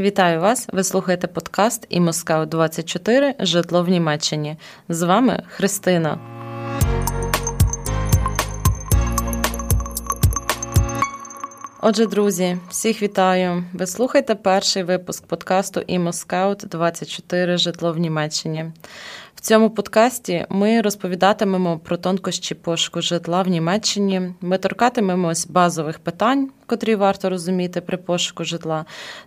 Вітаю вас! Ви слухаєте подкаст і Москва 24 Житло в Німеччині. З вами Христина. Отже, друзі, всіх вітаю! Ви слухаєте перший випуск подкасту «Імоскаут 24 Житло в Німеччині. В цьому подкасті ми розповідатимемо про тонкощі пошуку житла в Німеччині. Ми торкатимемось базових питань, котрі варто розуміти при пошуку житла,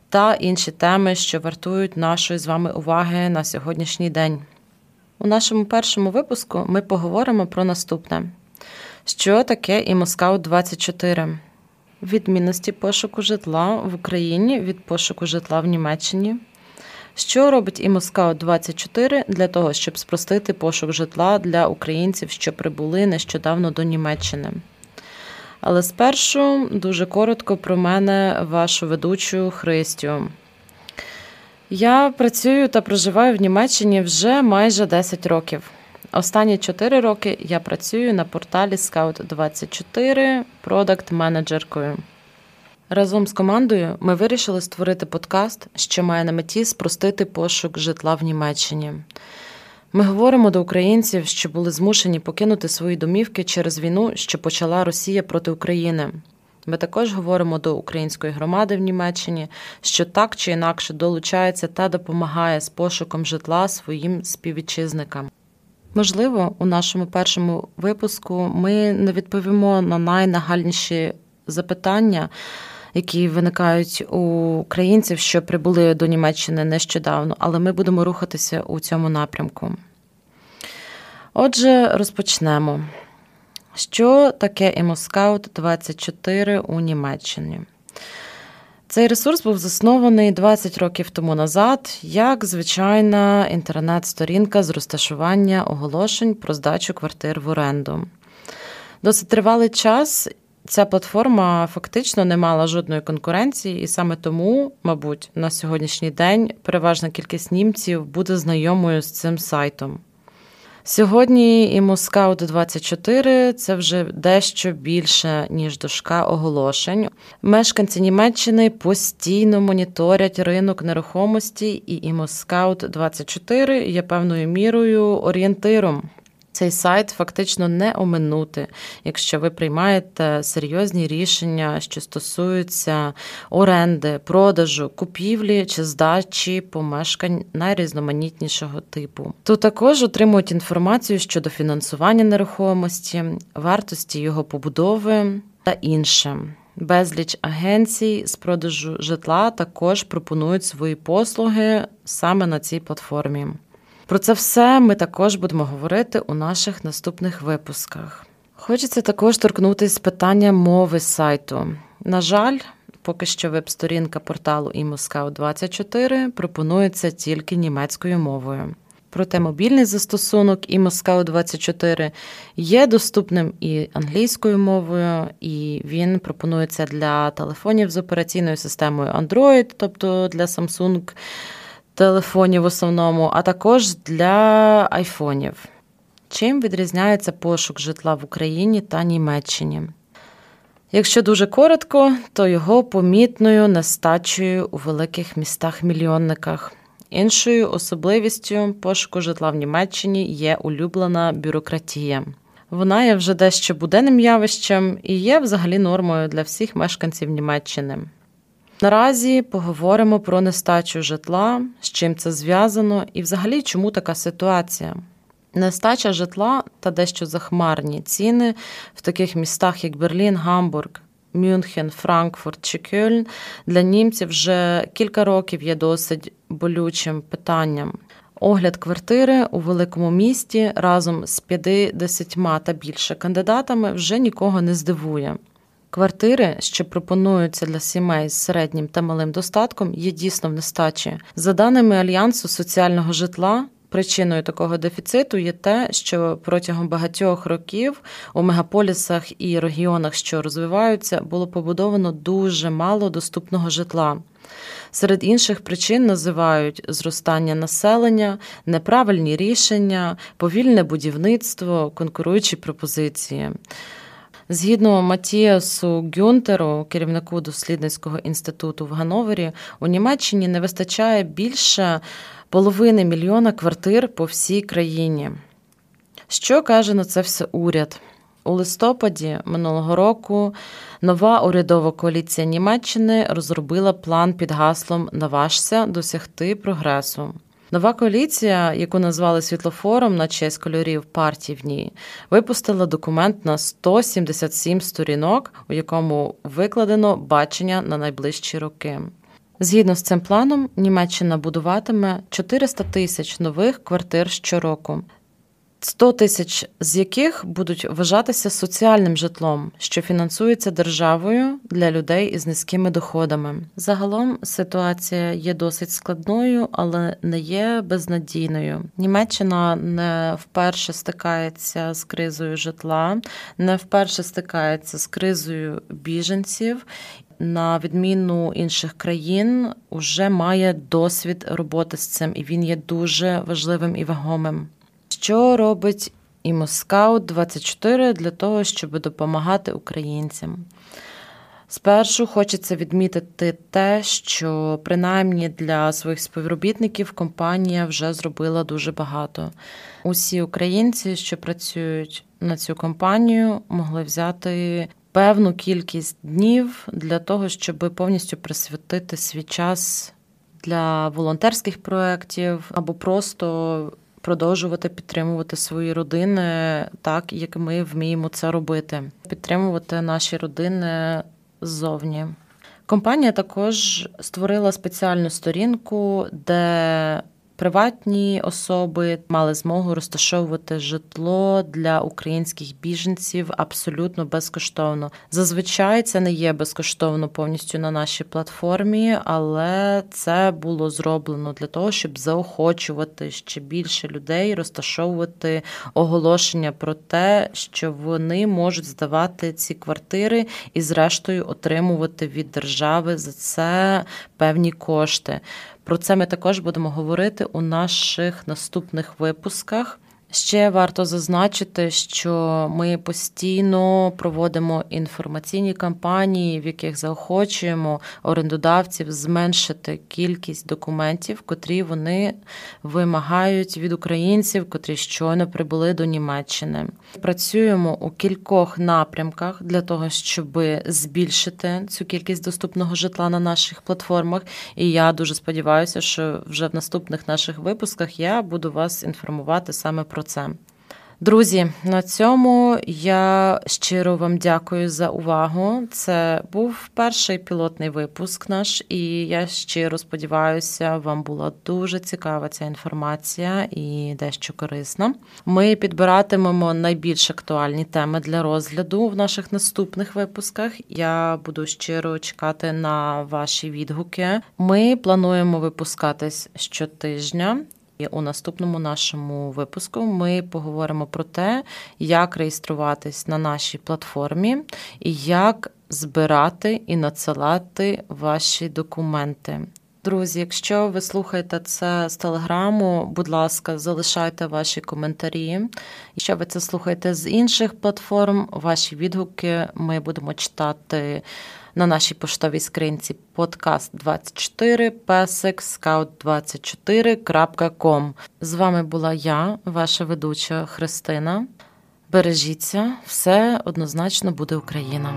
та інші теми, що вартують нашої з вами уваги на сьогоднішній день. У нашому першому випуску ми поговоримо про наступне: що таке ImmoScout 24 відмінності пошуку житла в Україні від пошуку житла в Німеччині. Що робить ImmoScout 24 для того, щоб спростити пошук житла для українців, що прибули нещодавно до Німеччини? Але спершу дуже коротко про мене, вашу ведучу Христю. Я працюю та проживаю в Німеччині вже майже 10 років. Останні 4 роки я працюю на порталі Scout24 продакт менеджеркою. Разом з командою ми вирішили створити подкаст, що має на меті спростити пошук житла в Німеччині. Ми говоримо до українців, що були змушені покинути свої домівки через війну, що почала Росія проти України. Ми також говоримо до української громади в Німеччині, що так чи інакше долучається та допомагає з пошуком житла своїм співвітчизникам. Можливо, у нашому першому випуску ми не відповімо на найнагальніші запитання які виникають у українців, що прибули до Німеччини нещодавно, але ми будемо рухатися у цьому напрямку. Отже, розпочнемо. Що таке ImmoScout 24 у Німеччині? Цей ресурс був заснований 20 років тому назад як звичайна інтернет-сторінка з розташування оголошень про здачу квартир в оренду. Досить тривалий час Ця платформа фактично не мала жодної конкуренції, і саме тому, мабуть, на сьогоднішній день переважна кількість німців буде знайомою з цим сайтом. Сьогодні і Москаут 24 це вже дещо більше, ніж дошка оголошень. Мешканці Німеччини постійно моніторять ринок нерухомості, і Імоскаут 24 є певною мірою орієнтиром. Цей сайт фактично не оминути, якщо ви приймаєте серйозні рішення, що стосуються оренди, продажу, купівлі чи здачі помешкань найрізноманітнішого типу. Тут також отримують інформацію щодо фінансування нерухомості, вартості його побудови та інше. Безліч агенцій з продажу житла також пропонують свої послуги саме на цій платформі. Про це все ми також будемо говорити у наших наступних випусках. Хочеться також торкнутися питання мови сайту. На жаль, поки що веб-сторінка порталу ImmoScout24 пропонується тільки німецькою мовою. Проте мобільний застосунок імоскау 24 є доступним і англійською мовою, і він пропонується для телефонів з операційною системою Android, тобто для Samsung телефонів в основному, а також для айфонів. Чим відрізняється пошук житла в Україні та Німеччині? Якщо дуже коротко, то його помітною нестачею у великих містах-мільйонниках. Іншою особливістю пошуку житла в Німеччині є улюблена бюрократія. Вона є вже дещо буденним явищем і є взагалі нормою для всіх мешканців Німеччини. Наразі поговоримо про нестачу житла, з чим це зв'язано, і взагалі чому така ситуація. Нестача житла та дещо захмарні ціни в таких містах, як Берлін, Гамбург, Мюнхен, Франкфурт чи Кельн для німців вже кілька років є досить болючим питанням. Огляд квартири у великому місті разом з 50 та більше кандидатами вже нікого не здивує. Квартири, що пропонуються для сімей з середнім та малим достатком, є дійсно в нестачі. За даними альянсу соціального житла. Причиною такого дефіциту є те, що протягом багатьох років у мегаполісах і регіонах, що розвиваються, було побудовано дуже мало доступного житла. Серед інших причин називають зростання населення, неправильні рішення, повільне будівництво, конкуруючі пропозиції. Згідно Матіасу Гюнтеру, керівнику дослідницького інституту в Гановері, у Німеччині не вистачає більше половини мільйона квартир по всій країні. Що каже на це все уряд? У листопаді минулого року нова урядова коаліція Німеччини розробила план під гаслом Наважся досягти прогресу. Нова коаліція, яку назвали світлофором на честь кольорів партії в ній, випустила документ на 177 сторінок, у якому викладено бачення на найближчі роки. Згідно з цим планом, Німеччина будуватиме 400 тисяч нових квартир щороку. 100 тисяч з яких будуть вважатися соціальним житлом, що фінансується державою для людей із низькими доходами. Загалом ситуація є досить складною, але не є безнадійною. Німеччина не вперше стикається з кризою житла, не вперше стикається з кризою біженців. На відміну інших країн, вже має досвід роботи з цим, і він є дуже важливим і вагомим. Що робить ImmoScout 24 для того, щоб допомагати українцям? Спершу хочеться відмітити те, що принаймні для своїх співробітників компанія вже зробила дуже багато. Усі українці, що працюють на цю компанію, могли взяти певну кількість днів для того, щоб повністю присвятити свій час для волонтерських проєктів або просто продовжувати підтримувати свої родини так, як ми вміємо це робити, підтримувати наші родини ззовні. Компанія також створила спеціальну сторінку, де Приватні особи мали змогу розташовувати житло для українських біженців абсолютно безкоштовно. Зазвичай це не є безкоштовно повністю на нашій платформі, але це було зроблено для того, щоб заохочувати ще більше людей, розташовувати оголошення про те, що вони можуть здавати ці квартири і, зрештою, отримувати від держави за це певні кошти. Про це ми також будемо говорити у наших наступних випусках. Ще варто зазначити, що ми постійно проводимо інформаційні кампанії, в яких заохочуємо орендодавців зменшити кількість документів, котрі вони вимагають від українців, котрі щойно прибули до Німеччини. Працюємо у кількох напрямках для того, щоб збільшити цю кількість доступного житла на наших платформах. І я дуже сподіваюся, що вже в наступних наших випусках я буду вас інформувати саме про це. Друзі, на цьому я щиро вам дякую за увагу. Це був перший пілотний випуск наш, і я щиро сподіваюся, вам була дуже цікава ця інформація і дещо корисна. Ми підбиратимемо найбільш актуальні теми для розгляду в наших наступних випусках. Я буду щиро чекати на ваші відгуки. Ми плануємо випускатись щотижня. І у наступному нашому випуску ми поговоримо про те, як реєструватись на нашій платформі і як збирати і надсилати ваші документи. Друзі, якщо ви слухаєте це з телеграму, будь ласка, залишайте ваші коментарі. Якщо ви це слухаєте з інших платформ, ваші відгуки ми будемо читати на нашій поштовій скринці подкаст 24 песик scout24.com. З вами була я, ваша ведуча Христина. Бережіться, все однозначно буде Україна.